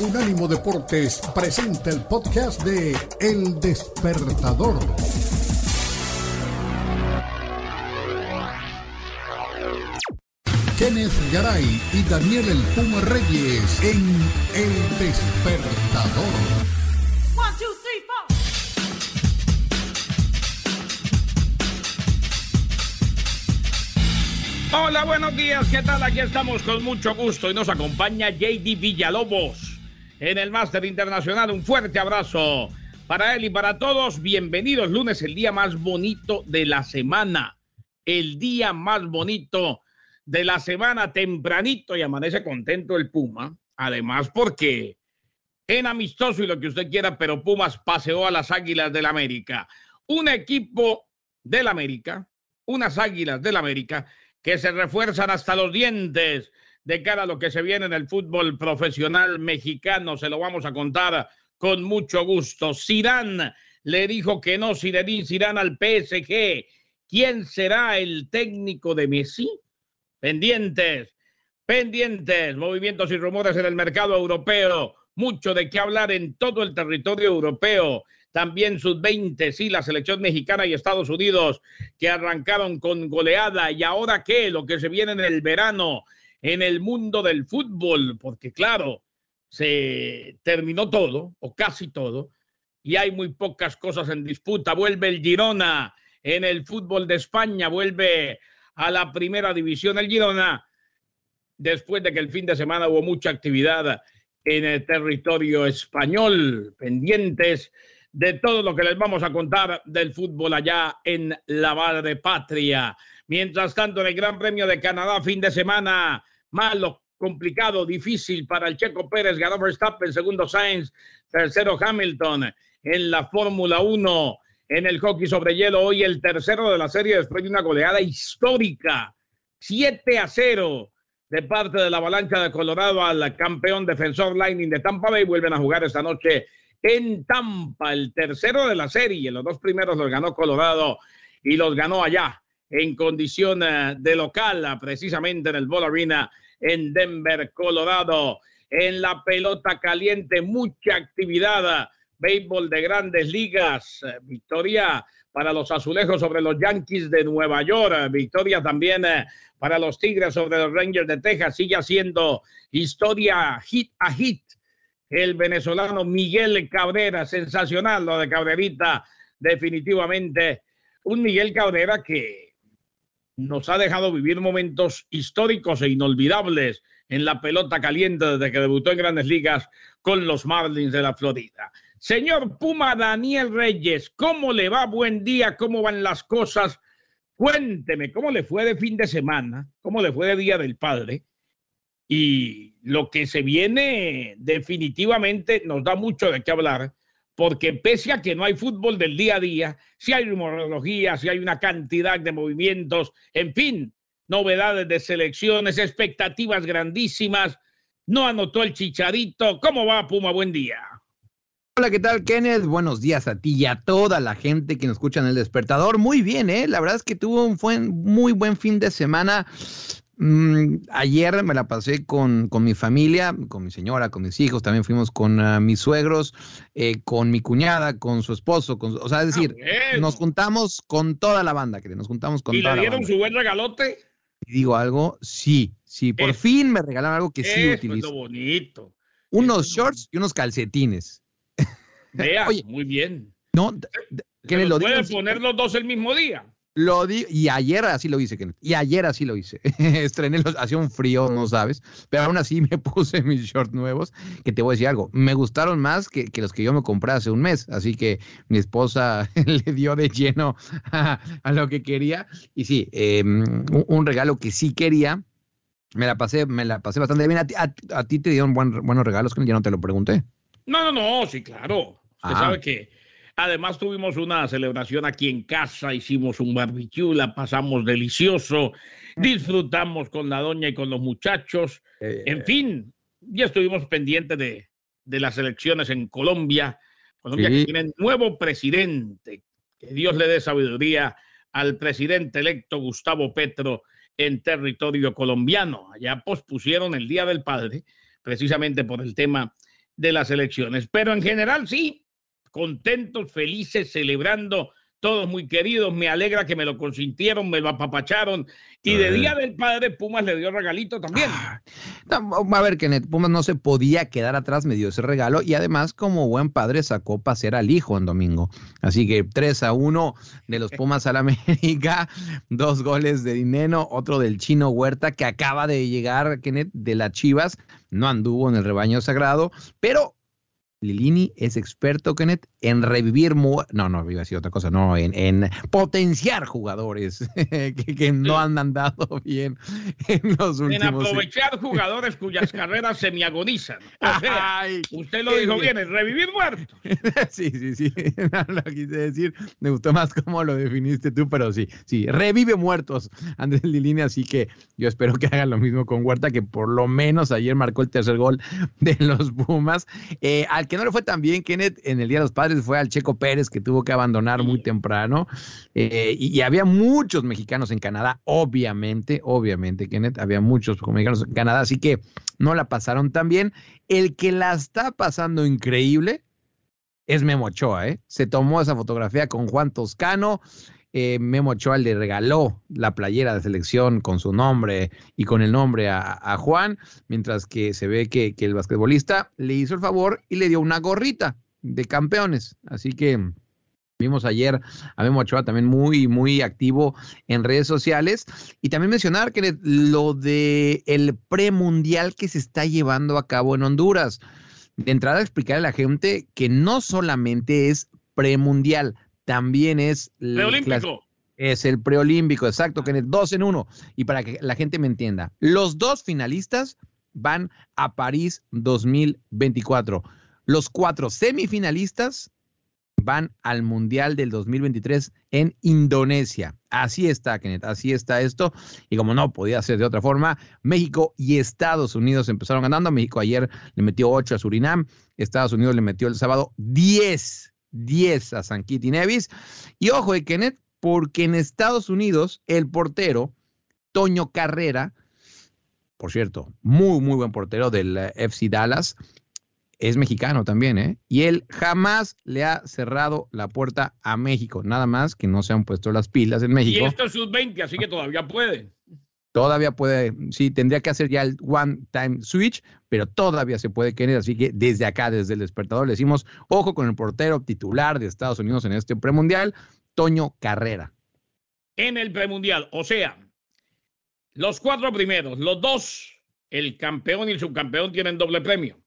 Unánimo Deportes presenta el podcast de El Despertador. Kenneth Garay y Daniel El Puma Reyes en El Despertador. One, two, three, four. Hola, buenos días, ¿qué tal? Aquí estamos con mucho gusto y nos acompaña JD Villalobos en el Máster Internacional. Un fuerte abrazo para él y para todos. Bienvenidos lunes, el día más bonito de la semana. El día más bonito de la semana, tempranito y amanece contento el Puma. Además, porque en amistoso y lo que usted quiera, pero Pumas paseó a las Águilas del América. Un equipo del América, unas Águilas del América que se refuerzan hasta los dientes de cara a lo que se viene en el fútbol profesional mexicano. Se lo vamos a contar con mucho gusto. Zidane le dijo que no Zinedine Zidane al PSG. ¿Quién será el técnico de Messi? Pendientes, pendientes, movimientos y rumores en el mercado europeo. Mucho de qué hablar en todo el territorio europeo también sus 20, sí, la selección mexicana y Estados Unidos que arrancaron con goleada. ¿Y ahora qué? Lo que se viene en el verano, en el mundo del fútbol, porque claro, se terminó todo, o casi todo, y hay muy pocas cosas en disputa. Vuelve el Girona en el fútbol de España, vuelve a la primera división el Girona, después de que el fin de semana hubo mucha actividad en el territorio español, pendientes de todo lo que les vamos a contar del fútbol allá en la madre patria. Mientras tanto, en el Gran Premio de Canadá, fin de semana, malo, complicado, difícil para el Checo Pérez, ganó Verstappen, segundo Sainz, tercero Hamilton en la Fórmula 1, en el hockey sobre hielo, hoy el tercero de la serie después de una goleada histórica, 7 a 0 de parte de la avalancha de Colorado al campeón defensor Lightning de Tampa Bay. Vuelven a jugar esta noche en Tampa, el tercero de la serie. Los dos primeros los ganó Colorado y los ganó allá en condición eh, de local, ah, precisamente en el Ball Arena en Denver, Colorado. En la pelota caliente, mucha actividad. Béisbol de grandes ligas. Eh, victoria para los azulejos sobre los Yankees de Nueva York. Eh, victoria también para los Tigres sobre los Rangers de Texas. Sigue haciendo historia hit a hit el venezolano Miguel Cabrera, sensacional lo de Cabrerita, definitivamente un Miguel Cabrera que nos ha dejado vivir momentos históricos e inolvidables en la pelota caliente desde que debutó en grandes ligas con los Marlins de la Florida. Señor Puma Daniel Reyes, ¿cómo le va? Buen día, ¿cómo van las cosas? Cuénteme, ¿cómo le fue de fin de semana? ¿Cómo le fue de Día del Padre? Y lo que se viene definitivamente nos da mucho de qué hablar, porque pese a que no hay fútbol del día a día, si hay rumorología, si hay una cantidad de movimientos, en fin, novedades de selecciones, expectativas grandísimas. No anotó el chicharito. ¿Cómo va, Puma? Buen día. Hola, ¿qué tal, Kenneth? Buenos días a ti y a toda la gente que nos escucha en el despertador. Muy bien, ¿eh? La verdad es que tuvo un muy buen fin de semana. Mm, ayer me la pasé con, mi familia, con mi señora, con mis hijos, también fuimos con ah, mis suegros, eh, con mi cuñada, con su esposo, con, o sea, es ah, decir, nos juntamos con toda la banda, que nos juntamos con ¿Y toda le dieron su buen regalote? Y digo algo, sí, sí, por fin me regalaron algo que sí utilizo. Es bonito. Unos shorts y unos calcetines. Vea, muy bien. No, que me lo ¿Puede poner los dos el mismo día? Lo di y ayer así lo hice, Y ayer así lo hice. Estrené, los, hacía un frío, no sabes. Pero aún así me puse mis shorts nuevos. Que te voy a decir algo. Me gustaron más que, los que yo me compré hace un mes. Así que mi esposa le dio de lleno a, lo que quería. Y sí, em, un, regalo que sí quería. Me la pasé, me la pasé bastante bien. A ti, te dieron buenos regalos, que ya no te lo pregunté. No, no, no, sí, claro. Usted ah. sabe que Además tuvimos una celebración aquí en casa, hicimos un barbecue, la pasamos delicioso, disfrutamos con la doña y con los muchachos. Eh, en fin, ya estuvimos pendientes de, las elecciones en Colombia. Colombia que tiene nuevo presidente. Que Dios le dé sabiduría al presidente electo Gustavo Petro en territorio colombiano. Allá pospusieron el Día del Padre, precisamente por el tema de las elecciones. Pero en general sí, contentos, felices, celebrando todos muy queridos, me alegra que me lo consintieron, me lo apapacharon. Y de Día del Padre, Pumas le dio regalito también. A ver, Kenneth, Pumas no se podía quedar atrás, me dio ese regalo y además, como buen padre, sacó pasear al hijo en domingo. Así que 3 a 1 de los Pumas al América, dos goles de Dineno, otro del Chino Huerta, que acaba de llegar, Kenneth, de las Chivas, no anduvo en el rebaño sagrado, pero Lilini es experto, Kenneth, en revivir, no, no, iba a decir otra cosa, no, en, potenciar jugadores que, no han andado bien en los últimos. En aprovechar jugadores cuyas carreras semiagonizan. O sea, usted lo dijo bien, es revivir muertos. sí, sí, sí, no lo quise decir, me gustó más cómo lo definiste tú, pero sí, sí, revive muertos Andrés Lilini, así que yo espero que hagan lo mismo con Huerta, que por lo menos ayer marcó el tercer gol de los Pumas. Eh, al que no le fue tan bien, Kenneth, en el Día de los Padres fue al Checo Pérez, que tuvo que abandonar muy temprano. Eh, y, había muchos mexicanos en Canadá, obviamente, obviamente, Kenneth, había muchos mexicanos en Canadá, así que no la pasaron tan bien. El que la está pasando increíble es Memo Ochoa, ¿eh? Se tomó esa fotografía con Juan Toscano eh, Memo Ochoa le regaló la playera de selección con su nombre y con el nombre a, Juan, mientras que se ve que, el basquetbolista le hizo el favor y le dio una gorrita de campeones. Así que vimos ayer a Memo Ochoa también muy, muy activo en redes sociales. Y también mencionar que lo de el premundial que se está llevando a cabo en Honduras. De entrada, explicar a la gente que no solamente es premundial, también es... Preolímpico. Es el preolímpico, exacto, que es dos en uno. Y para que la gente me entienda, los dos finalistas van a París 2024. Los cuatro semifinalistas van al Mundial del 2023 en Indonesia. Así está, Kenneth, así está esto. Y como no podía ser de otra forma, México y Estados Unidos empezaron ganando. México ayer le metió 8 a Surinam, Estados Unidos le metió el sábado 10 10 a San Kitty Nevis. Y ojo, de eh, Kenneth, porque en Estados Unidos el portero, Toño Carrera, por cierto, muy, muy buen portero del eh, FC Dallas, es mexicano también, ¿eh? Y él jamás le ha cerrado la puerta a México, nada más que no se han puesto las pilas en México. Y esto es sub-20, así que todavía puede. Todavía puede, sí, tendría que hacer ya el one time switch, pero todavía se puede querer. Así que desde acá, desde el despertador, le decimos, ojo con el portero titular de Estados Unidos en este premundial, Toño Carrera. En el premundial, o sea, los cuatro primeros, los dos, el campeón y el subcampeón tienen doble premio.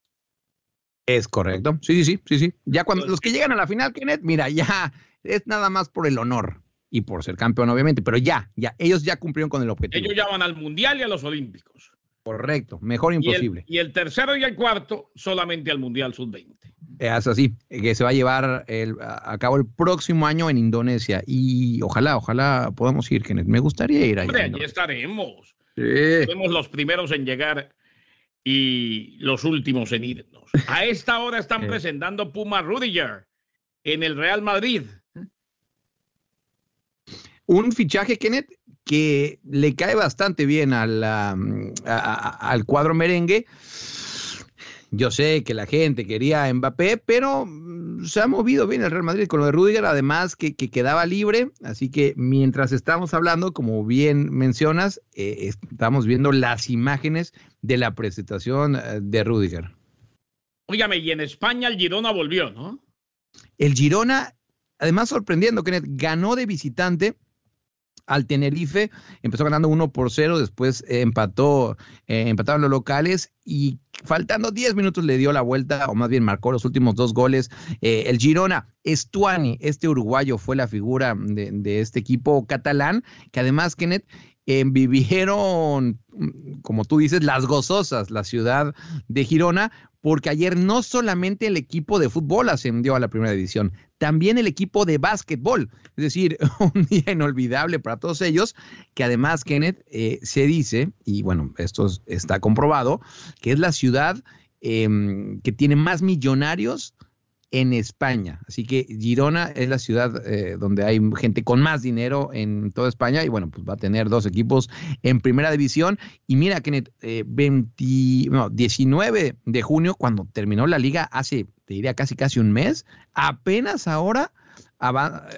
Es correcto. Sí, sí, sí, sí, sí. Ya cuando los que llegan a la final, Kenneth, mira, ya es nada más por el honor y por ser campeón, obviamente, pero ya, ya, ellos ya cumplieron con el objetivo. Ellos ya van al Mundial y a los Olímpicos. Correcto, mejor imposible. Y el, tercero y el cuarto solamente al Mundial Sub-20. Es así, que se va a llevar el, a cabo el próximo año en Indonesia. Y ojalá, ojalá podamos ir, Kenneth. Me gustaría ir allá. Hombre, allí estaremos. Seremos los primeros en llegar y los últimos en irnos. A esta hora están presentando Puma Rudiger en el Real Madrid. Un fichaje, Kenneth, que le cae bastante bien al, al cuadro merengue. Yo sé que la gente quería a Mbappé, pero mm, se ha movido bien el Real Madrid con lo de Rudiger, además que, quedaba libre. Así que mientras estamos hablando, como bien mencionas, eh, estamos viendo las imágenes de la presentación eh, de Rudiger. Óigame, y en España el Girona volvió, ¿no? El Girona, además sorprendiendo, Kenneth, ganó de visitante al Tenerife. Empezó ganando 1 por 0, después empató, eh, empataron los locales y faltando 10 minutos le dio la vuelta, o más bien marcó los últimos dos goles. Eh, el Girona, Estuani, este uruguayo, fue la figura de, este equipo catalán, que además, Kenneth, eh, vivieron, como tú dices, las gozosas, la ciudad de Girona, porque ayer no solamente el equipo de fútbol ascendió a la primera división, también el equipo de básquetbol. Es decir, un día inolvidable para todos ellos, que además, Kenneth, eh, se dice, y bueno, esto está comprobado, que es la ciudad em, que tiene más millonarios en España. Así que Girona es la ciudad eh, donde hay gente con más dinero en toda España y bueno, pues va a tener dos equipos en primera división. Y mira, Kenneth, eh, 19 de junio, cuando terminó la liga hace, te diría, casi casi un mes, apenas ahora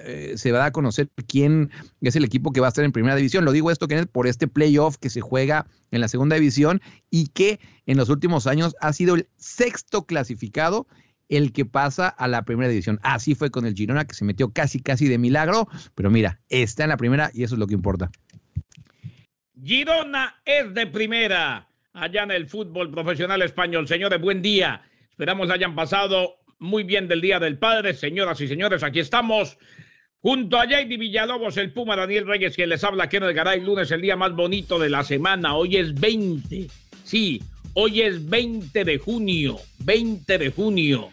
eh, se va a conocer quién es el equipo que va a estar en primera división. Lo digo esto, Kenneth, por este playoff que se juega en la segunda división y que en los últimos años ha sido el sexto clasificado el que pasa a la primera división. Así fue con el Girona, que se metió casi, casi de milagro, pero mira, está en la primera y eso es lo que importa. Girona es de primera allá en el fútbol profesional español. Señores, buen día. Esperamos hayan pasado muy bien del Día del Padre. Señoras y señores, aquí estamos. Junto a Jady Villalobos, el Puma Daniel Reyes, quien les habla el Garay, lunes, el día más bonito de la semana. Hoy es 20. Sí, hoy es 20 de junio. 20 de junio.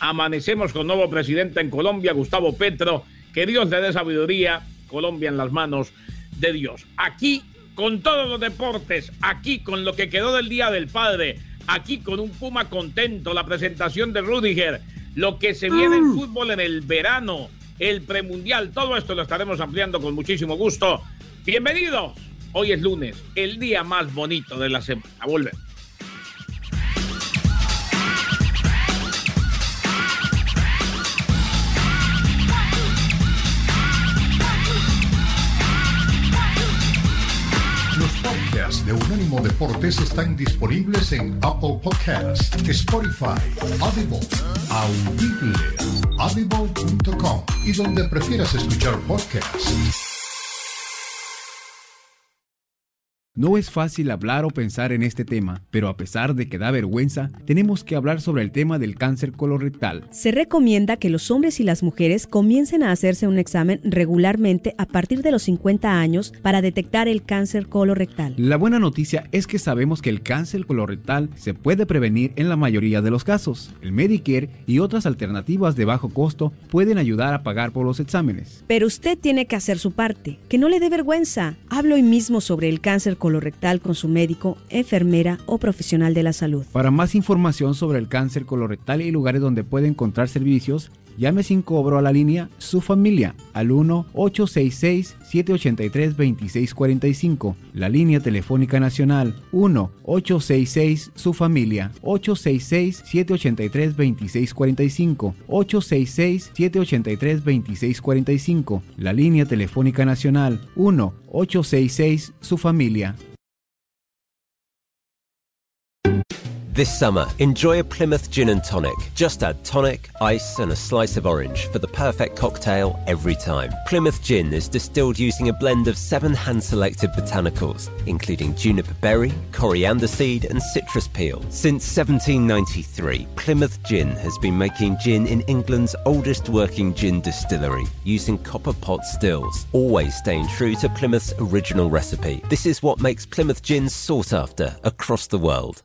Amanecemos con nuevo presidente en Colombia, Gustavo Petro. Que Dios le dé sabiduría. Colombia en las manos de Dios. Aquí con todos los deportes, aquí con lo que quedó del Día del Padre, aquí con un Puma contento, la presentación de Rudiger, lo que se viene en mm. fútbol en el verano, el premundial, todo esto lo estaremos ampliando con muchísimo gusto. Bienvenidos. Hoy es lunes, el día más bonito de la semana. Volvemos. De Unánimo Deportes están disponibles en Apple Podcasts, Spotify, Audible, Audible, audible.com y donde prefieras escuchar podcasts. No es fácil hablar o pensar en este tema, pero a pesar de que da vergüenza, tenemos que hablar sobre el tema del cáncer colorectal. Se recomienda que los hombres y las mujeres comiencen a hacerse un examen regularmente a partir de los 50 años para detectar el cáncer colorectal. La buena noticia es que sabemos que el cáncer colorectal se puede prevenir en la mayoría de los casos. El Medicare y otras alternativas de bajo costo pueden ayudar a pagar por los exámenes. Pero usted tiene que hacer su parte, que no le dé vergüenza. Hablo hoy mismo sobre el cáncer colorectal con su médico, enfermera o profesional de la salud. Para más información sobre el cáncer colorectal y lugares donde puede encontrar servicios, llame sin cobro a la línea Su Familia al 1-866-783-2645. La línea telefónica nacional 1-866 Su Familia 866-783-2645. 866-783-2645. La línea telefónica nacional 1 866 su familia. This summer, enjoy a Plymouth Gin and Tonic. Just add tonic, ice, and a slice of orange for the perfect cocktail every time. Plymouth Gin is distilled using a blend of seven hand selected botanicals, including juniper berry, coriander seed, and citrus peel. Since 1793, Plymouth Gin has been making gin in England's oldest working gin distillery, using copper pot stills, always staying true to Plymouth's original recipe. This is what makes Plymouth Gin sought after across the world.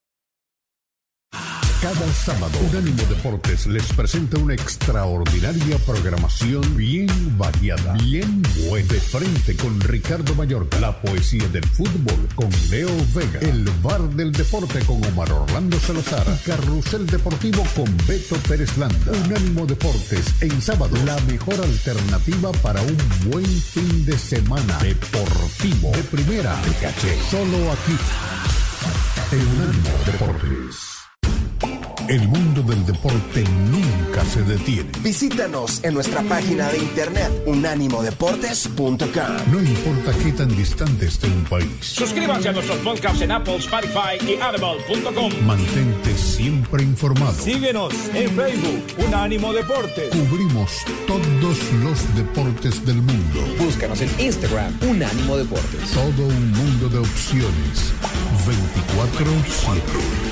Cada sábado, Unánimo Deportes les presenta una extraordinaria programación bien variada, bien buena. De frente con Ricardo Mayorga, la poesía del fútbol con Leo Vega, el bar del deporte con Omar Orlando Salazar, Carrusel Deportivo con Beto Pérez Landa. Unánimo Deportes en sábado, la mejor alternativa para un buen fin de semana deportivo de primera de caché. Solo aquí, en Unánimo Deportes. El mundo del deporte nunca se detiene. Visítanos en nuestra página de internet unánimodeportes.com. No importa qué tan distante esté un país. Suscríbanse a nuestros podcasts en Apple, Spotify y Audible.com. Mantente siempre informado. Síguenos en Facebook, Unánimo Deportes. Cubrimos todos los deportes del mundo. Búscanos en Instagram, Unánimo Deportes. Todo un mundo de opciones. 24-7.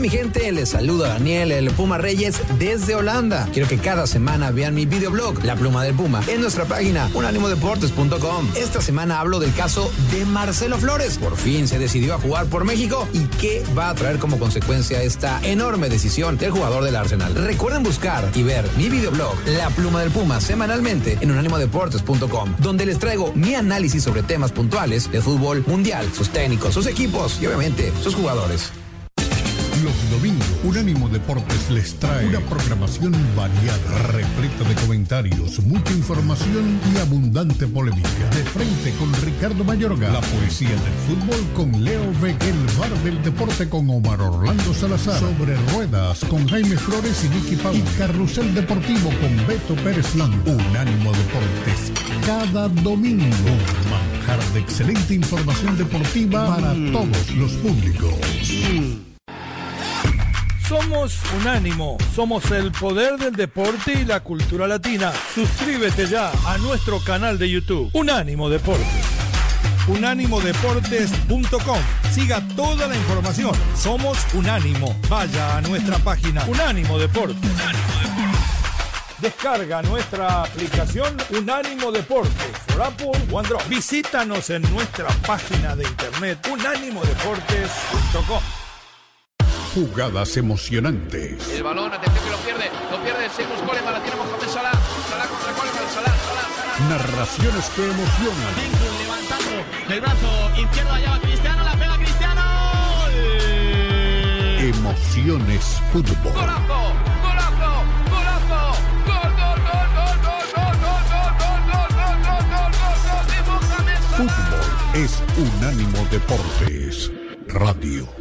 Mi gente, les saluda Daniel, el Puma Reyes desde Holanda. Quiero que cada semana vean mi videoblog, La Pluma del Puma, en nuestra página unanimodeportes.com. Esta semana hablo del caso de Marcelo Flores. Por fin se decidió a jugar por México y qué va a traer como consecuencia esta enorme decisión del jugador del Arsenal. Recuerden buscar y ver mi videoblog, La Pluma del Puma, semanalmente en unanimodeportes.com, donde les traigo mi análisis sobre temas puntuales de fútbol mundial, sus técnicos, sus equipos y obviamente sus jugadores. Los Unánimo Deportes les trae una programación variada, repleta de comentarios, mucha información y abundante polémica. De frente con Ricardo Mayorga, la poesía del fútbol con Leo Vega, el bar del deporte con Omar Orlando Salazar, sobre ruedas con Jaime Flores y Vicky Pau, y carrusel deportivo con Beto Pérez Lang. Unánimo Deportes, cada domingo, manjar de excelente información deportiva para todos los públicos. Somos Unánimo, somos el poder del deporte y la cultura latina. Suscríbete ya a nuestro canal de YouTube, Unánimo Deportes. Unánimodeportes.com. Siga toda la información. Somos Unánimo. Vaya a nuestra página Unánimo Deportes. Descarga nuestra aplicación Unánimo Deportes por Apple o Android. Visítanos en nuestra página de internet unánimodeportes.com. Jugadas emocionantes. El balón, atención que lo pierde, lo pierde Seamus Coleman, la tiene Mohamed Salah, Salah contra Coleman, Salah, Salah, Salah. Narraciones que emocionan. Lincoln levantando el brazo izquierdo, allá va Cristiano, la pega Cristiano. Emociones fútbol. Golazo, golazo, golazo, gol, gol, gol, gol, gol, gol, gol, gol, gol, gol, gol, gol, gol, gol. Fútbol es Unánimo Deportes. Radio.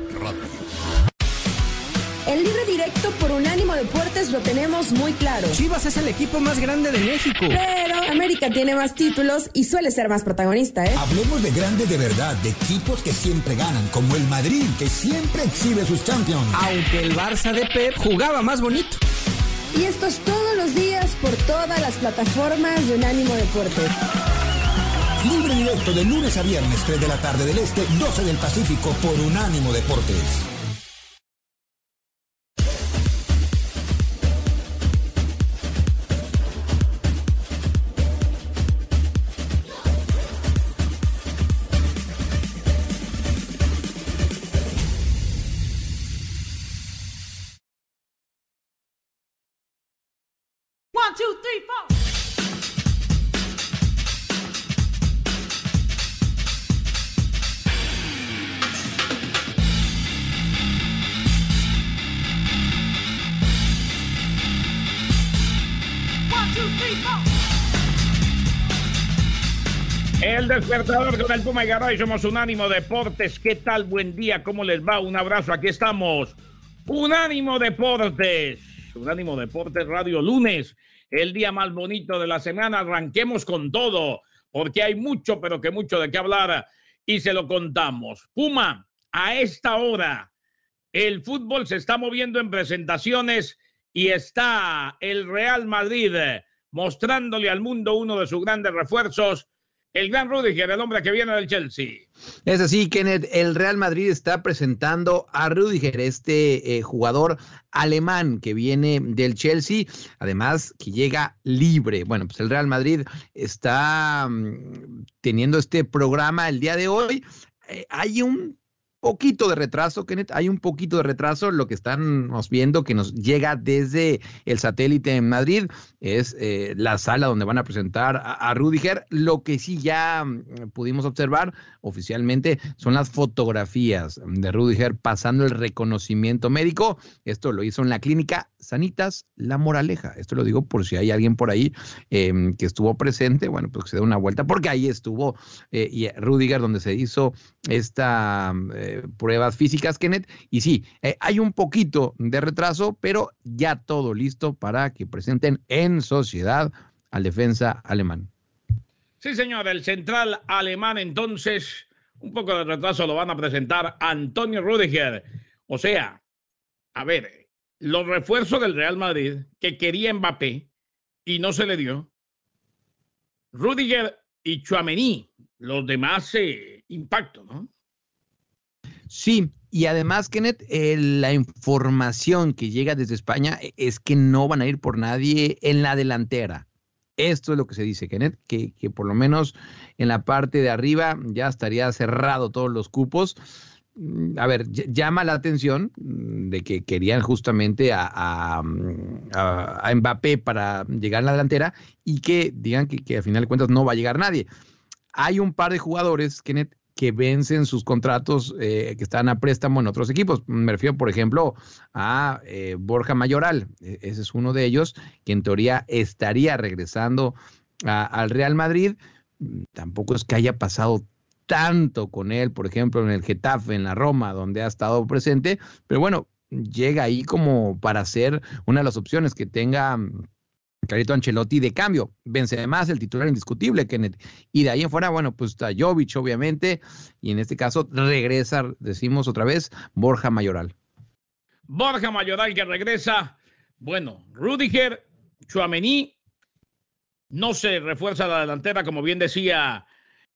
El libre directo por Unánimo Deportes lo tenemos muy claro. Chivas es el equipo más grande de México. Pero América tiene más títulos y suele ser más protagonista, ¿eh? Hablemos de grandes de verdad, de equipos que siempre ganan, como el Madrid, que siempre exhibe sus champions. Aunque el Barça de Pep jugaba más bonito. Y esto es todos los días por todas las plataformas de Unánimo Deportes. Libre directo de lunes a viernes, 3 de la tarde del Este, 12 del Pacífico, por Unánimo Deportes. Despertador con el Puma y Garay, somos Unánimo Deportes. ¿Qué tal? Buen día, ¿cómo les va? Un abrazo, aquí estamos. Unánimo Deportes. Unánimo Deportes Radio lunes, el día más bonito de la semana. Arranquemos con todo, porque hay mucho, pero que mucho de qué hablar y se lo contamos. Puma, a esta hora, el fútbol se está moviendo en presentaciones y está el Real Madrid mostrándole al mundo uno de sus grandes refuerzos el gran Rudiger, el hombre que viene del Chelsea. Es así, Kenneth, el Real Madrid está presentando a Rudiger, este eh, jugador alemán que viene del Chelsea, además que llega libre. Bueno, pues el Real Madrid está mm, teniendo este programa el día de hoy. Eh, hay un poquito de retraso, Kenneth, hay un poquito de retraso. Lo que estamos viendo que nos llega desde el satélite en Madrid es eh, la sala donde van a presentar a, Rudiger. Lo que sí ya mm, pudimos observar oficialmente son las fotografías de Rudiger pasando el reconocimiento médico. Esto lo hizo en la clínica Sanitas La Moraleja. Esto lo digo por si hay alguien por ahí eh, que estuvo presente. Bueno, pues que se dé una vuelta porque ahí estuvo eh, y Rudiger donde se hizo esta eh, pruebas físicas, Kenneth. Y sí, eh, hay un poquito de retraso, pero ya todo listo para que presenten en sociedad al defensa alemán. Sí, señor, el central alemán entonces, un poco de retraso lo van a presentar Antonio Rudiger. O sea, a ver, los refuerzos del Real Madrid que quería Mbappé y no se le dio. Rudiger y Chuamení, los demás eh, impacto, ¿no? Sí, y además, Kenneth, la información que llega desde España es que no van a ir por nadie en la delantera. Esto es lo que se dice, Kenneth, que, que por lo menos en la parte de arriba ya estaría cerrado todos los cupos. Mm, A ver, ll- llama la atención mm, de que querían justamente a, a, mm, Mbappé para llegar a la delantera y que digan que, que a final de cuentas no va a llegar nadie. Hay un par de jugadores, Kenneth, que vencen sus contratos eh, que están a préstamo en otros equipos. Me refiero, por ejemplo, a eh, Borja Mayoral. E- Ese es uno de ellos que en teoría estaría regresando al Real Madrid. Tampoco es que haya pasado tanto con él, por ejemplo, en el Getafe, en la Roma, donde ha estado presente, pero bueno, llega ahí como para ser una de las opciones que tenga Carito Ancelotti de cambio. Vence más el titular indiscutible, Kenneth. Y de ahí en fuera, bueno, pues está Jovic, obviamente, y en este caso regresa, decimos otra vez, Borja Mayoral. Borja Mayoral que regresa. Bueno, Rudiger, Chuamení, no se refuerza la delantera, como bien decía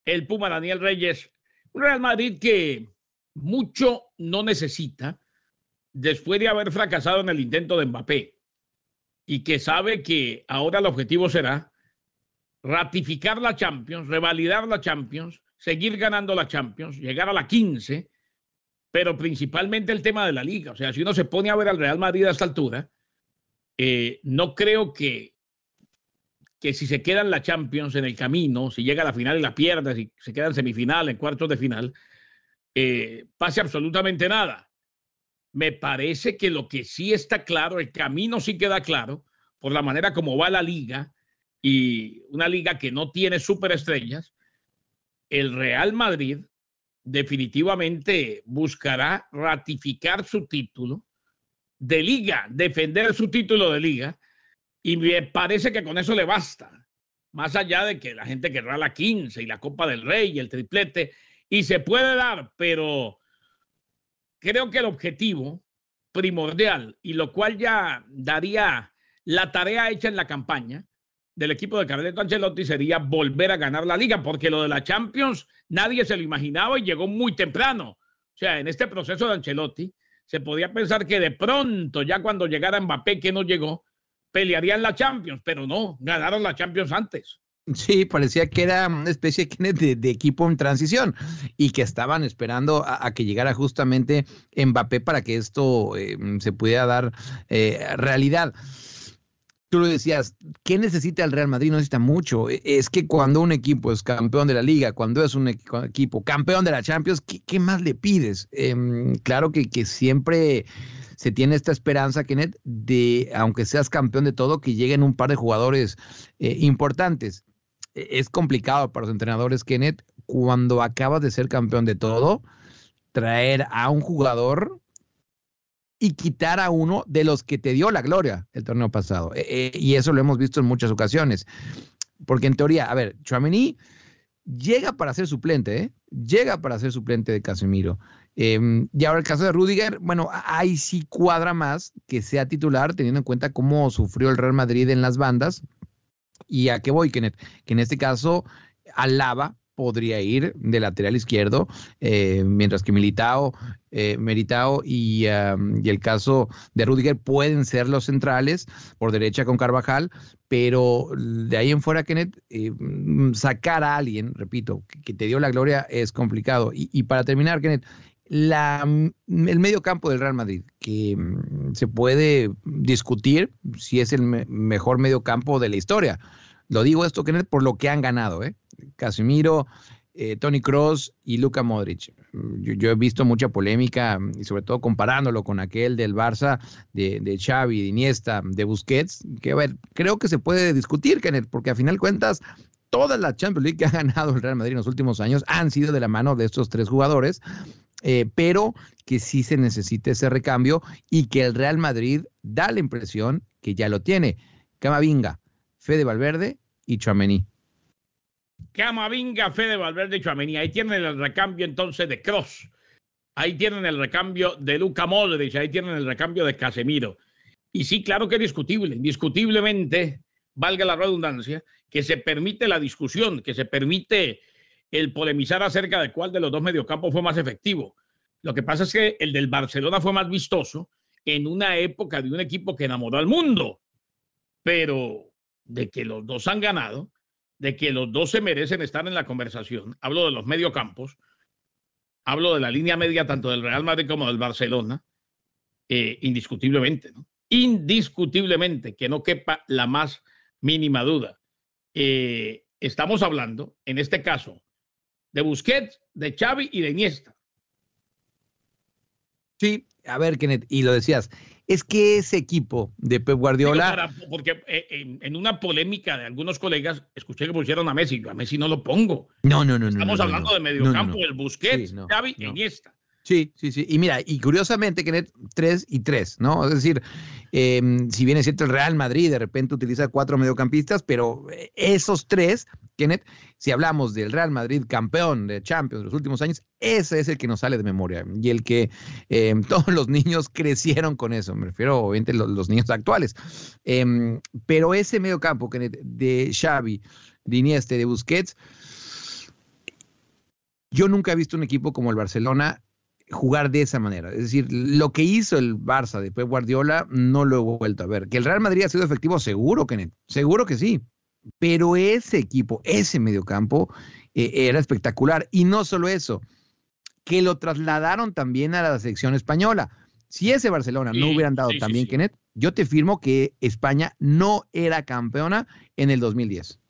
el Puma Daniel Reyes. Real Madrid que mucho no necesita después de haber fracasado en el intento de Mbappé y que sabe que ahora el objetivo será ratificar la Champions, revalidar la Champions, seguir ganando la Champions, llegar a la 15 pero principalmente el tema de la liga. O sea, si uno se pone a ver al Real Madrid a esta altura, eh, no creo que, que si se queda en la Champions en el camino, si llega a la final y la pierde, si se queda en semifinal, en cuartos de final, eh, pase absolutamente nada. Me parece que lo que sí está claro, el camino sí queda claro, por la manera como va la liga y una liga que no tiene superestrellas, el Real Madrid definitivamente buscará ratificar su título de liga, defender su título de liga, y me parece que con eso le basta, más allá de que la gente querrá la 15 y la Copa del Rey y el triplete, y se puede dar, pero creo que el objetivo primordial, y lo cual ya daría la tarea hecha en la campaña, del equipo de Carleto Ancelotti sería volver a ganar la liga, porque lo de la Champions nadie se lo imaginaba y llegó muy temprano. O sea, en este proceso de Ancelotti se podía pensar que de pronto, ya cuando llegara Mbappé, que no llegó, pelearían la Champions, pero no, ganaron la Champions antes. Sí, parecía que era una especie de, de equipo en transición y que estaban esperando a, que llegara justamente Mbappé para que esto eh, se pudiera dar eh, realidad. Tú lo decías, ¿qué necesita el Real Madrid? No necesita mucho. E- Es que cuando un equipo es campeón de la liga, cuando es un equ- equipo campeón de la Champions, ¿qué, más le pides? Em, claro que, que siempre se tiene esta esperanza, Kenneth, de, aunque seas campeón de todo, que lleguen un par de jugadores eh, importantes. E- Es complicado para los entrenadores, Kenneth, cuando acabas de ser campeón de todo, traer a un jugador y quitar a uno de los que te dio la gloria el torneo pasado. Eh, eh, y eso lo hemos visto en muchas ocasiones. Porque en teoría, a ver, Chouameni llega para ser suplente, ¿eh? Llega para ser suplente de Casemiro. Eh, y ahora el caso de Rudiger, bueno, ahí sí cuadra más que sea titular, teniendo en cuenta cómo sufrió el Real Madrid en las bandas. ¿Y a qué voy, Kenneth? Que en este caso, Alaba podría ir de lateral izquierdo, eh, mientras que Militao, eh, Meritao y, y el caso de Rudiger pueden ser los centrales por derecha con Carvajal, pero de ahí en fuera, Kenneth, eh, mm, sacar a alguien, repito, que, que te dio la gloria es complicado. Y, y para terminar, Kenneth, la, mm, el medio campo del Real Madrid, que mm, se puede discutir si es el me- mejor medio campo de la historia. Lo digo esto, Kenneth, por lo que han ganado, ¿eh? Casemiro, eh, Tony Cross y Luka Modric. Yo, he visto mucha polémica y sobre todo comparándolo con aquel del Barça, de, de Xavi, de Iniesta, de Busquets, que a ver, creo que se puede discutir, Kenneth, porque a final cuentas todas las Champions League que ha ganado el Real Madrid en los últimos años han sido de la mano de estos tres jugadores, eh, pero que sí se necesita ese recambio y que el Real Madrid da la impresión que ya lo tiene. Camavinga, Fede Valverde y Chouameni. Camavinga, Fede Valverde y Chouameni. Ahí tienen el recambio entonces de Cross. Ahí tienen el recambio de Luca Modric. Ahí tienen el recambio de Casemiro. Y sí, claro que es discutible. Indiscutiblemente, valga la redundancia, que se permite la discusión, que se permite el polemizar acerca de cuál de los dos mediocampos fue más efectivo. Lo que pasa es que el del Barcelona fue más vistoso en una época de un equipo que enamoró al mundo. Pero de que los dos han ganado, de que los dos se merecen estar en la conversación, hablo de los mediocampos, hablo de la línea media tanto del Real Madrid como del Barcelona, eh, indiscutiblemente, ¿no? Indiscutiblemente, que no quepa la más mínima duda. Eh, estamos hablando, en este caso, de Busquets, de Xavi y de Iniesta. Sí, a ver, Kenneth, y lo decías, es que ese equipo de Pep Guardiola. Para- porque eh, en, en una polémica de algunos colegas, escuché que pusieron a Messi. Yo a Messi no lo pongo. No, no, no, no. Estamos no, no, hablando no. de mediocampo, el Busquets, Sí, Xavi e. Iniesta. Sí, sí, sí. Y mira, y curiosamente, Kenneth, tres y tres, ¿no? Es decir, eh, si bien es cierto, el Real Madrid de repente utiliza cuatro mediocampistas, pero eh, esos tres, Kenneth, si hablamos del Real Madrid campeón de Champions de los últimos años, ese es el que nos sale de memoria y el que eh, todos los niños crecieron con eso. Me refiero, obviamente, los, los niños actuales. Em, pero ese mediocampo, Kenneth, de Xavi, de Iniesta de Busquets, yo nunca he visto un equipo como el Barcelona jugar de esa manera. Es decir, lo que hizo el Barça de Pep Guardiola no lo he vuelto a ver. Que el Real Madrid ha sido efectivo, seguro, Kenneth, seguro que sí. Pero ese equipo, ese mediocampo, eh, era espectacular. Y no solo eso, que lo trasladaron también a la selección española. Si ese Barcelona no hubieran dado sí, también, sí. Kenneth, yo te firmo que España no era campeona en el 2010.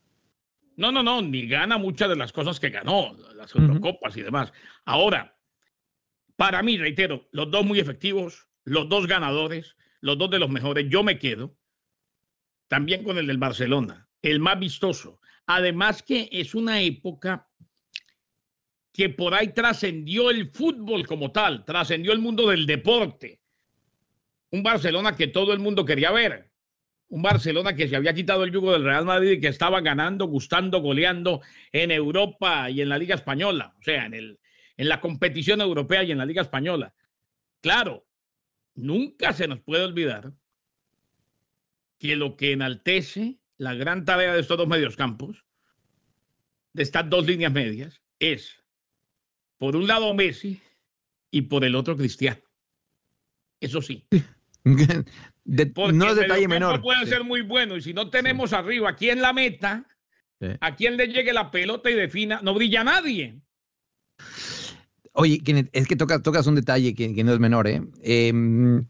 No, no, no, ni gana muchas de las cosas que ganó, las Eurocopas y demás. Ahora, para mí, reitero, los dos muy efectivos, los dos ganadores, los dos de los mejores. Yo me quedo también con el del Barcelona, el más vistoso. Además que es una época que por ahí trascendió el fútbol como tal, trascendió el mundo del deporte. Un Barcelona que todo el mundo quería ver. Un Barcelona que se había quitado el yugo del Real Madrid y que estaba ganando, gustando, goleando en Europa y en la Liga Española, o sea, en, el, en la competición europea y en la Liga Española. Claro, nunca se nos puede olvidar que lo que enaltece la gran tarea de estos dos medioscampos, de estas dos líneas medias, es, por un lado Messi y por el otro Cristiano. Eso sí. De- Porque no es detalle menor. puede Sí. ser muy bueno y si no tenemos arriba a quien la meta, Sí. a quien le llegue la pelota y defina, no brilla nadie. Oye, es que tocas, un detalle que, no es menor, ¿eh? Em,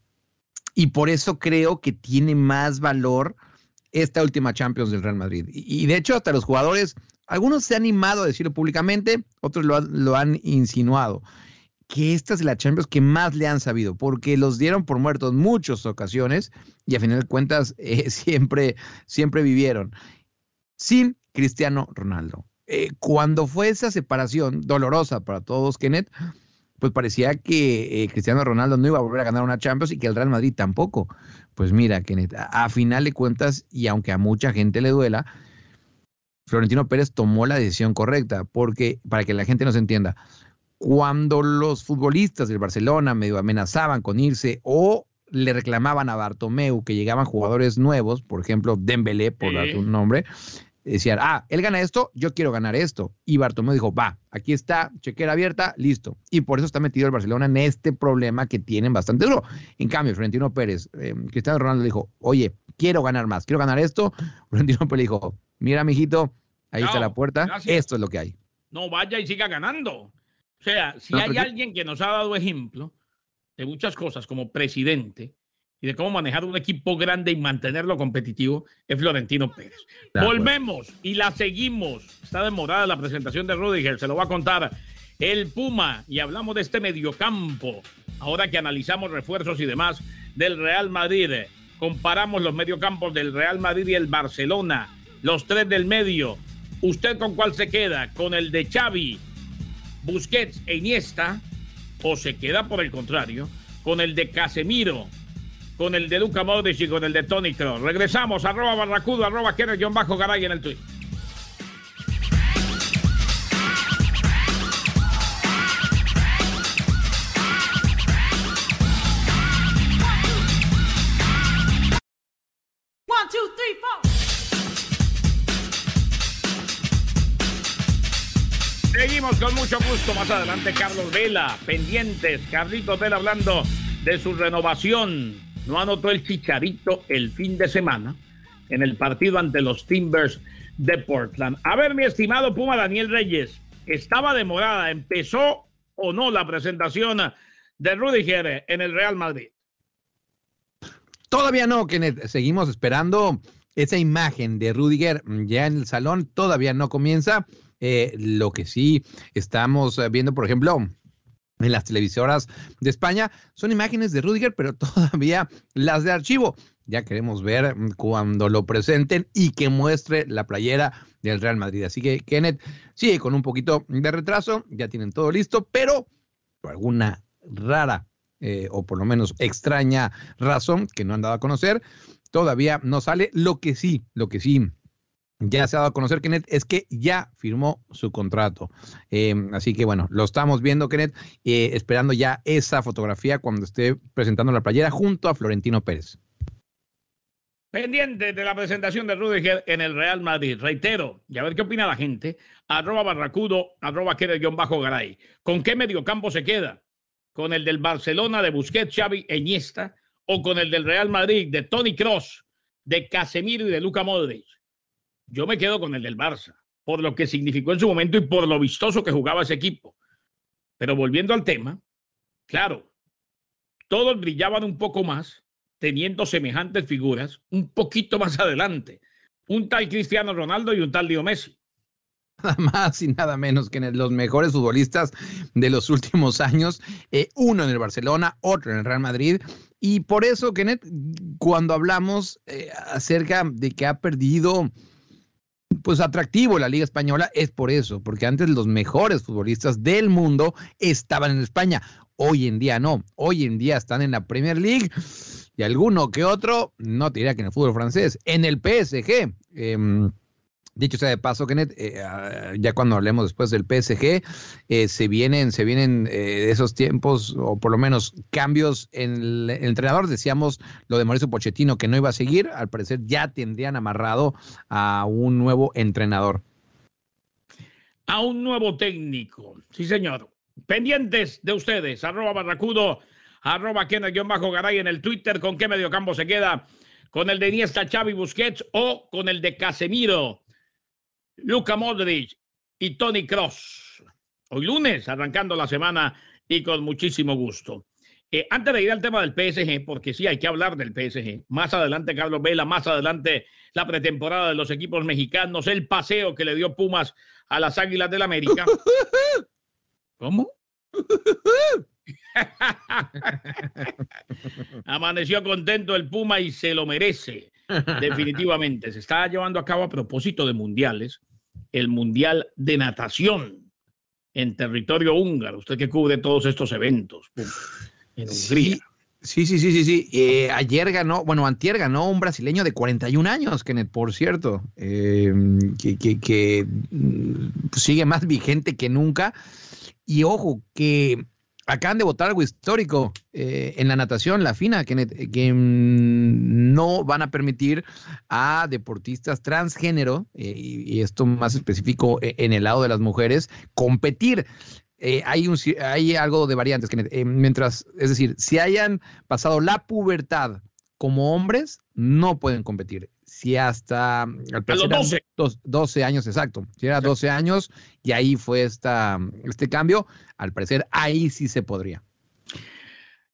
y por eso creo que tiene más valor esta última Champions del Real Madrid. Y, de hecho, hasta los jugadores, algunos se han animado a decirlo públicamente, otros lo, han- insinuado, que esta es la Champions que más le han sabido, porque los dieron por muertos muchas ocasiones y a final de cuentas eh, siempre, siempre vivieron sin Cristiano Ronaldo. Eh, cuando fue esa separación dolorosa para todos, Kenneth, pues parecía que eh, Cristiano Ronaldo no iba a volver a ganar una Champions y que el Real Madrid tampoco. Pues mira, Kenneth, a, a final de cuentas, y aunque a mucha gente le duela, Florentino Pérez tomó la decisión correcta, porque para que la gente nos entienda, cuando los futbolistas del Barcelona medio amenazaban con irse o le reclamaban a Bartomeu que llegaban jugadores nuevos, por ejemplo, Dembélé, por Sí. dar un nombre, decían, ah, él gana esto, yo quiero ganar esto. Y Bartomeu dijo, va, aquí está, chequera abierta, listo. Y por eso está metido el Barcelona en este problema que tienen bastante duro. En cambio, Florentino Pérez, eh, Cristiano Ronaldo dijo, oye, quiero ganar más, quiero ganar esto. Florentino Pérez dijo, mira, mijito, ahí está la puerta, gracias. esto es lo que hay. No vaya y siga ganando. O sea, si No, hay alguien que nos ha dado ejemplo de muchas cosas como presidente y de cómo manejar un equipo grande y mantenerlo competitivo, es Florentino Pérez. Volvemos y la seguimos. Está demorada la presentación de Rudiger, se lo va a contar el Puma y hablamos de este mediocampo. Ahora que analizamos refuerzos y demás del Real Madrid, comparamos los mediocampos del Real Madrid y el Barcelona, los tres del medio. ¿Usted con cuál se queda? ¿Con el de Xavi, Busquets e Iniesta? ¿O se queda por el contrario con el de Casemiro, con el de Luca Modric y con el de Tony Kroos? Regresamos, arroba barracudo, arroba bajo garay en el tweet. One, two, three, four. Seguimos Seguimos con mucho gusto. Más adelante, Carlos Vela, pendientes. Carlitos Vela hablando de su renovación. No anotó el chicharito el fin de semana en el partido ante los Timbers de Portland. A ver, mi estimado Puma Daniel Reyes, estaba demorada. ¿Empezó o no la presentación de Rudiger en el Real Madrid? Todavía no, Kenneth. Seguimos esperando esa imagen de Rudiger ya en el salón. Todavía no comienza. Eh, lo que sí estamos viendo, por ejemplo, en las televisoras de España, son imágenes de Rudiger, pero todavía las de archivo. Ya queremos ver cuando lo presenten y que muestre la playera del Real Madrid. Así que Kenneth sigue con un poquito de retraso, ya tienen todo listo, pero por alguna rara eh, o por lo menos extraña razón que no han dado a conocer, todavía no sale. Lo que sí, lo que sí ya se ha dado a conocer, Kenneth, es que ya firmó su contrato. Eh, así que bueno, lo estamos viendo, Kenneth, eh, esperando ya esa fotografía cuando esté presentando la playera junto a Florentino Pérez. Pendiente de la presentación de Rudiger en el Real Madrid. Reitero, y a ver qué opina la gente. Arroba Barracudo, arroba bajo garay ¿Con qué mediocampo se queda? ¿Con el del Barcelona de Busquets, Xavi e? ¿O con el del Real Madrid de Tony Cross, de Casemiro y de Luca Modric? Yo me quedo con el del Barça, por lo que significó en su momento y por lo vistoso que jugaba ese equipo. Pero volviendo al tema, claro, todos brillaban un poco más teniendo semejantes figuras un poquito más adelante. Un tal Cristiano Ronaldo y un tal Leo Messi. Nada más y nada menos que los mejores futbolistas de los últimos años, eh, uno en el Barcelona, otro en el Real Madrid. Y por eso, Kenneth, cuando hablamos eh, acerca de que ha perdido pues atractivo la Liga Española es por eso, porque antes los mejores futbolistas del mundo estaban en España. Hoy en día no, hoy en día están en la Premier League y alguno que otro, no te diría que en el fútbol francés, en el PSG. Em, dicho sea de paso, Kenneth, eh, ah, ya cuando hablemos después del PSG, eh, se vienen, se vienen eh, esos tiempos, o por lo menos cambios en el, entrenador. Decíamos lo de Mauricio Pochettino que no iba a seguir, al parecer ya tendrían amarrado a un nuevo entrenador. A un nuevo técnico, sí señor. Pendientes de ustedes, arroba barracudo arroba bajo garay en el Twitter, con qué mediocampo se queda, con el de Iniesta, Xavi Busquets o con el de Casemiro, Luca Modric y Tony Cross. Hoy lunes, arrancando la semana y con muchísimo gusto. Eh, antes de ir al tema del PSG, porque sí hay que hablar del PSG, más adelante Carlos Vela, más adelante la pretemporada de los equipos mexicanos, el paseo que le dio Pumas a las Águilas del América. ¿Cómo? Amaneció contento el Puma y se lo merece, definitivamente. Se está llevando a cabo a propósito de mundiales, el Mundial de Natación en territorio húngaro. Usted que cubre todos estos eventos en Hungría. Sí, sí, sí, sí, sí. Eh, ayer ganó, bueno, antier ganó un brasileño de 41 años, Kenneth, por cierto, eh, que, que mm, sigue más vigente que nunca. Y ojo, que acaban de votar algo histórico eh, en la natación, la FINA, que, mm, no van a permitir a deportistas transgénero, eh, y, esto más específico eh, en el lado de las mujeres, competir. hay, un, hay algo de variantes, que mientras, es decir, si hayan pasado la pubertad como hombres, no pueden competir si hasta al a 12. 12 años, exacto. Si era 12 años y ahí fue esta, este cambio, al parecer ahí sí se podría.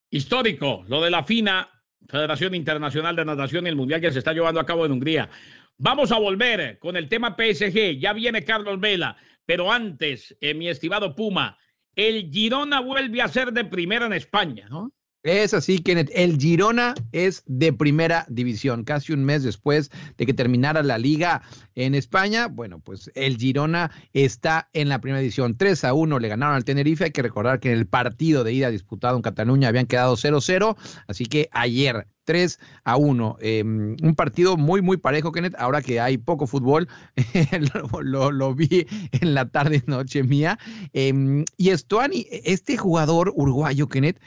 Histórico, lo de la FINA, Federación Internacional de Natación y el Mundial que se está llevando a cabo en Hungría. Vamos a volver con el tema PSG. Ya viene Carlos Vela, pero antes, eh, mi estimado Puma, el Girona vuelve a ser de primera en España, ¿no? Es así, Kenneth. El Girona es de primera división. Casi un mes después de que terminara la liga en España, bueno, pues el Girona está en la primera división. 3 a 1 le ganaron al Tenerife. Hay que recordar que en el partido de ida disputado en Cataluña habían quedado 0-0. Así que ayer 3 a 1. Em, un partido muy, muy parejo, Kenneth. Ahora que hay poco fútbol, lo, vi en la tarde, noche mía. Eh, y Estuani, este jugador uruguayo, Kenneth,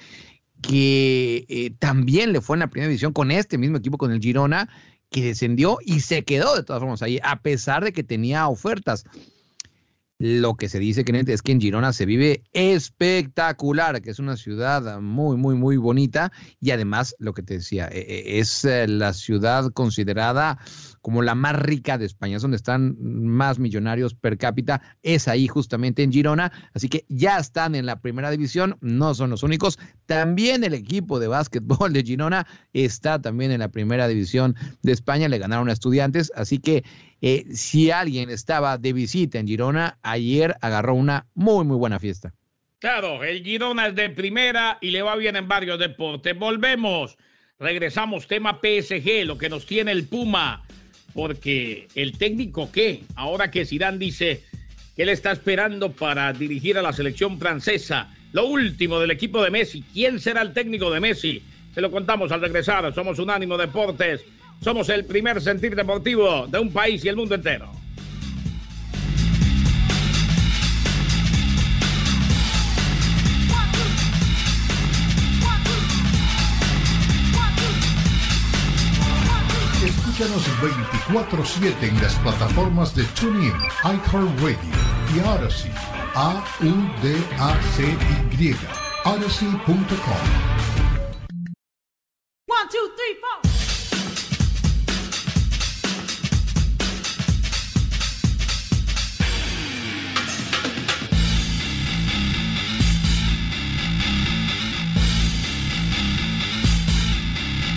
que eh, también le fue en la primera división con este mismo equipo, con el Girona, que descendió y se quedó de todas formas ahí, a pesar de que tenía ofertas. Lo que se dice, Kenneth, es que en Girona se vive espectacular, que es una ciudad muy, muy, muy bonita y además, lo que te decía, e- e- es eh, la ciudad considerada como la más rica de España, es donde están más millonarios per cápita, es ahí justamente en Girona, así que ya están en la primera división, no son los únicos, también el equipo de básquetbol de Girona está también en la primera división de España, le ganaron a estudiantes, así que eh, si alguien estaba de visita en Girona, ayer agarró una muy, muy buena fiesta. Claro, el Girona es de primera y le va bien en varios deportes. Volvemos, regresamos, tema PSG, lo que nos tiene el Puma, porque el técnico qué, ahora que Zidane dice que él está esperando para dirigir a la selección francesa, lo último del equipo de Messi, ¿quién será el técnico de Messi? Se lo contamos al regresar, somos Unánimo Deportes, somos el primer sentir deportivo de un país y el mundo entero. Escúchanos 24-7 en las plataformas de TuneIn, iHeartRadio y Odyssey. A-U-D-A-C-Y. Odyssey.com. One, two, three, four.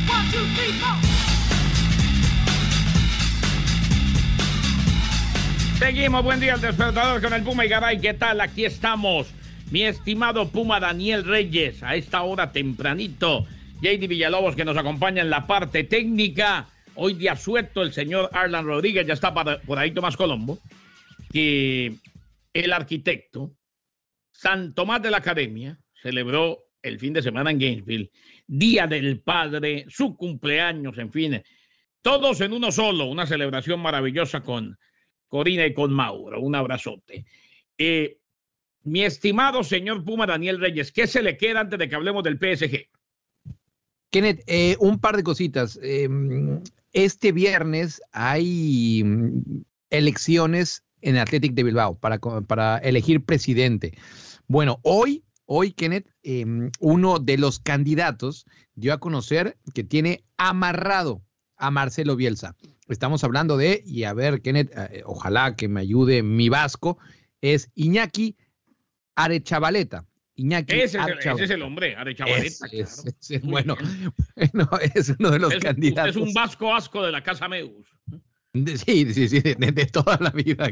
One, two, three, four. Seguimos, buen día al despertador con el Puma y Garay. ¿Qué tal? Aquí estamos. Mi estimado Puma Daniel Reyes, a esta hora tempranito. JD Villalobos que nos acompaña en la parte técnica. Hoy día suelto el señor Arlan Rodríguez, ya está por ahí Tomás Colombo. Que el arquitecto San Tomás de la Academia celebró el fin de semana en Gainesville, Día del Padre, su cumpleaños, en fin. Todos en uno solo, una celebración maravillosa con Corina y con Mauro. Un abrazote. Eh, mi estimado señor Puma Daniel Reyes, ¿qué se le queda antes de que hablemos del PSG? Kenneth, eh, un par de cositas. Eh, este viernes hay mm, elecciones en Athletic de Bilbao para, para elegir presidente. Bueno, hoy, hoy, Kenneth, eh, uno de los candidatos dio a conocer que tiene amarrado a Marcelo Bielsa. Estamos hablando de, y a ver, Kenneth, eh, ojalá que me ayude mi vasco, es Iñaki Arechavaleta. Iñaki Ese es, el, ese es el hombre, Arechavaleta. Es, es, bueno, bueno, es uno de los candidatos. es un vasco asco de la Casa Meus. Sí, sí, sí, de, toda la vida.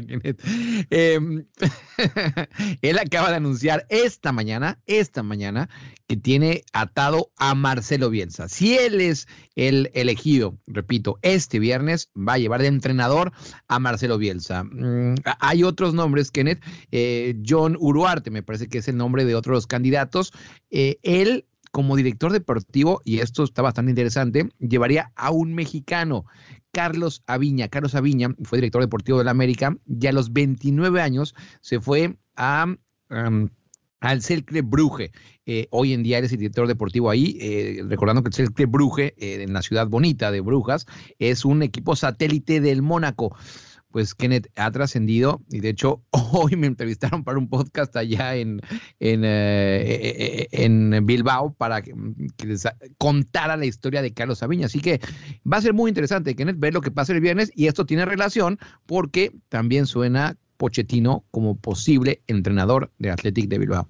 Eh, él acaba de anunciar esta mañana, esta mañana, que tiene atado a Marcelo Bielsa. Si él es el elegido, repito, este viernes, va a llevar de entrenador a Marcelo Bielsa. Mm, hay otros nombres, Kenneth. Eh, John Uruarte, me parece que es el nombre de otro de los candidatos. Eh, él como director deportivo, y esto está bastante interesante, llevaría a un mexicano, Carlos Aviña. Carlos Aviña fue director deportivo de la América y a los 29 años se fue a, al Cercle Brugge. Eh, hoy en día él es el director deportivo ahí, eh, recordando que el Cercle Brugge, eh, en la ciudad bonita de Brujas, es un equipo satélite del Mónaco pues Kenneth ha trascendido y de hecho hoy me entrevistaron para un podcast allá en, en, eh, eh, en Bilbao para que, que les contara la historia de Carlos Aviña. Así que va a ser muy interesante, Kenneth, ver lo que pasa el viernes y esto tiene relación porque también suena Pochettino como posible entrenador de Athletic de Bilbao.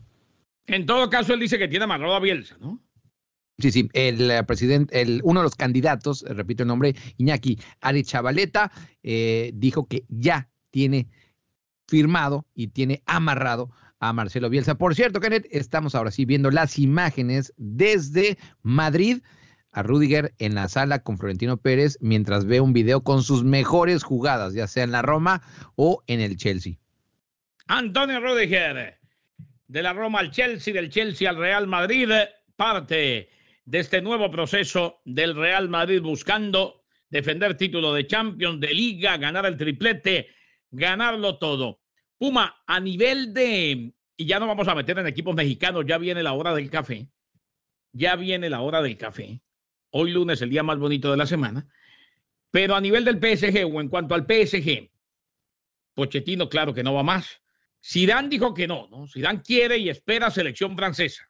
En todo caso, él dice que tiene amarrado a Bielsa, ¿no? Sí, sí, el eh, presidente, el, uno de los candidatos, eh, repito el nombre, Iñaki Arechavaleta, eh, dijo que ya tiene firmado y tiene amarrado a Marcelo Bielsa. Por cierto, Kenneth, estamos ahora sí viendo las imágenes desde Madrid a Rudiger en la sala con Florentino Pérez mientras ve un video con sus mejores jugadas, ya sea en la Roma o en el Chelsea. Antonio Rudiger, de la Roma al Chelsea, del Chelsea al Real Madrid, parte de este nuevo proceso del Real Madrid buscando defender título de Champions, de Liga, ganar el triplete, ganarlo todo. Puma, a nivel de, y ya no vamos a meter en equipos mexicanos, ya viene la hora del café, ya viene la hora del café. Hoy lunes, el día más bonito de la semana. Pero a nivel del PSG o en cuanto al PSG, Pochettino, claro que no va más. Zidane dijo que no, ¿no? Zidane quiere y espera selección francesa.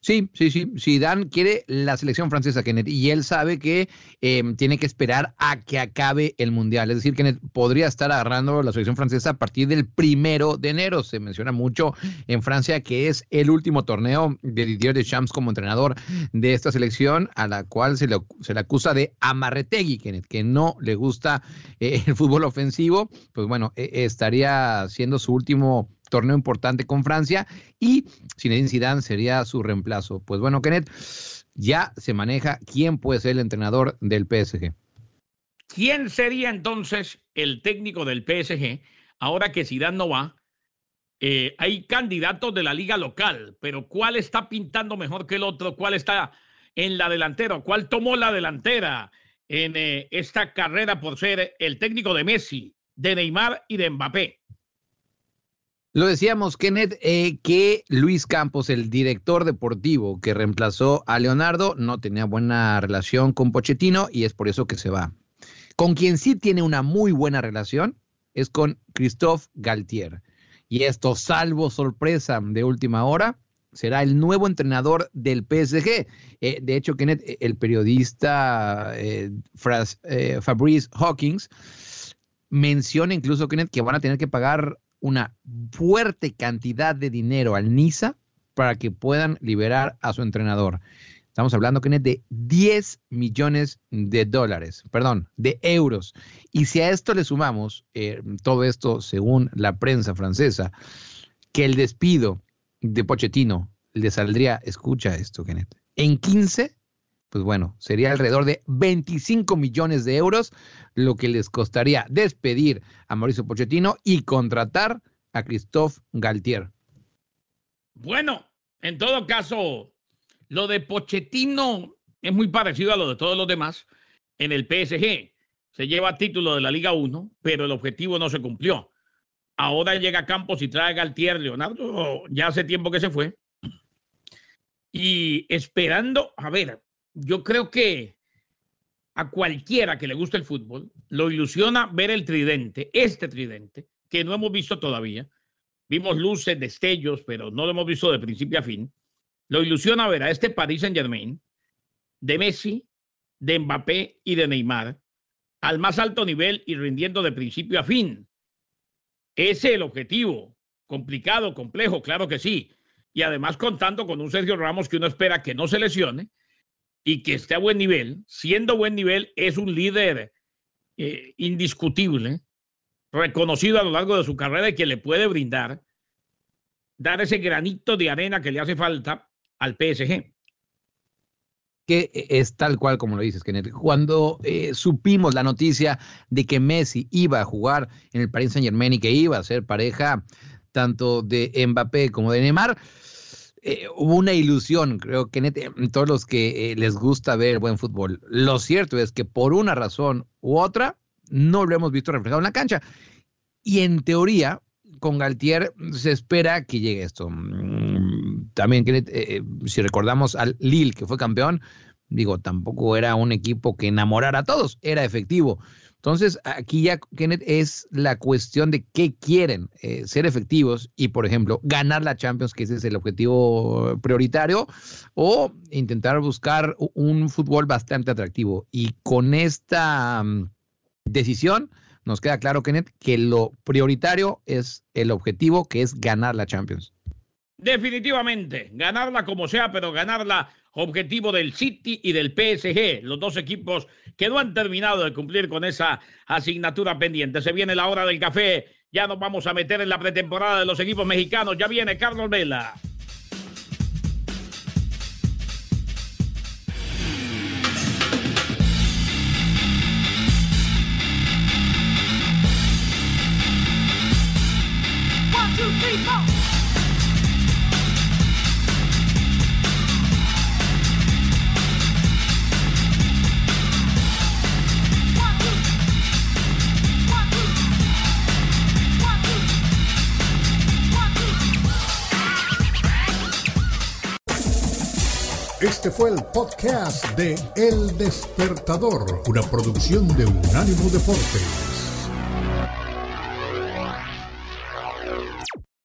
Sí, sí, sí. Zidane quiere la selección francesa, Kenneth, y él sabe que eh, tiene que esperar a que acabe el Mundial. Es decir, Kenneth podría estar agarrando la selección francesa a partir del primero de enero. Se menciona mucho en Francia que es el último torneo de Didier Deschamps como entrenador de esta selección, a la cual se le, se le acusa de amarretegui, Kenneth, que no le gusta eh, el fútbol ofensivo. Pues bueno, eh, estaría siendo su último torneo importante con Francia y Zinedine Zidane sería su reemplazo. Pues bueno, Kenneth, ya se maneja quién puede ser el entrenador del PSG. ¿Quién sería entonces el técnico del PSG ahora que Zidane no va? Eh, hay candidatos de la liga local, pero ¿cuál está pintando mejor que el otro? ¿Cuál está en la delantera? ¿Cuál tomó la delantera en eh, esta carrera por ser el técnico de Messi, de Neymar y de Mbappé? Lo decíamos, Kenneth, eh, que Luis Campos, el director deportivo que reemplazó a Leonardo, no tenía buena relación con Pochettino y es por eso que se va. Con quien sí tiene una muy buena relación es con Christophe Galtier. Y esto, salvo sorpresa de última hora, será el nuevo entrenador del PSG. Eh, de hecho, Kenneth, el periodista eh, Fras, eh, Fabrice Hawkins menciona incluso, Kenneth, que van a tener que pagar una fuerte cantidad de dinero al Niza para que puedan liberar a su entrenador. Estamos hablando, Kenneth, de 10 millones de dólares, perdón, de euros. Y si a esto le sumamos eh, todo esto, según la prensa francesa, que el despido de Pochettino le saldría, escucha esto, Kenneth, en 15, pues bueno, sería alrededor de 25 millones de euros, lo que les costaría despedir a Mauricio Pochettino y contratar a Christophe Galtier. Bueno, en todo caso, lo de Pochettino es muy parecido a lo de todos los demás en el PSG. Se lleva título de la Liga 1, pero el objetivo no se cumplió. Ahora llega Campos y trae Galtier. Leonardo ya hace tiempo que se fue. Y esperando, a ver, yo creo que a cualquiera que le guste el fútbol lo ilusiona ver el tridente, este tridente, que no hemos visto todavía. Vimos luces, destellos, pero no lo hemos visto de principio a fin. Lo ilusiona ver a este Paris Saint Germain de Messi, de Mbappé y de Neymar al más alto nivel y rindiendo de principio a fin. Ese es el objetivo. Complicado, complejo, claro que sí. Y además contando con un Sergio Ramos que uno espera que no se lesione y que esté a buen nivel. Siendo buen nivel, es un líder eh, indiscutible, reconocido a lo largo de su carrera y que le puede brindar, dar ese granito de arena que le hace falta al PSG que es tal cual como lo dices, Kenneth. Cuando eh, supimos la noticia de que Messi iba a jugar en el Paris Saint Germain y que iba a ser pareja tanto de Mbappé como de Neymar, eh, hubo una ilusión, creo que todos los que eh, les gusta ver buen fútbol. Lo cierto es que por una razón u otra no lo hemos visto reflejado en la cancha. Y en teoría, con Galtier se espera que llegue esto. Mm, También, eh, si recordamos al Lille, que fue campeón, digo, tampoco era un equipo que enamorara a todos, era efectivo. Entonces, aquí ya, Kenneth, es la cuestión de qué quieren, eh, ser efectivos y, por ejemplo, ganar la Champions, que ese es el objetivo prioritario, o intentar buscar un fútbol bastante atractivo. Y con esta um, decisión, nos queda claro, Kenneth, que lo prioritario es el objetivo, que es ganar la Champions. Definitivamente, ganarla como sea, pero ganarla objetivo del City y del PSG, los dos equipos que no han terminado de cumplir con esa asignatura pendiente. Se viene la hora del café, ya nos vamos a meter en la pretemporada de los equipos mexicanos, ya viene Carlos Vela. Este fue el podcast de El Despertador, una producción de Unánimo Deportes.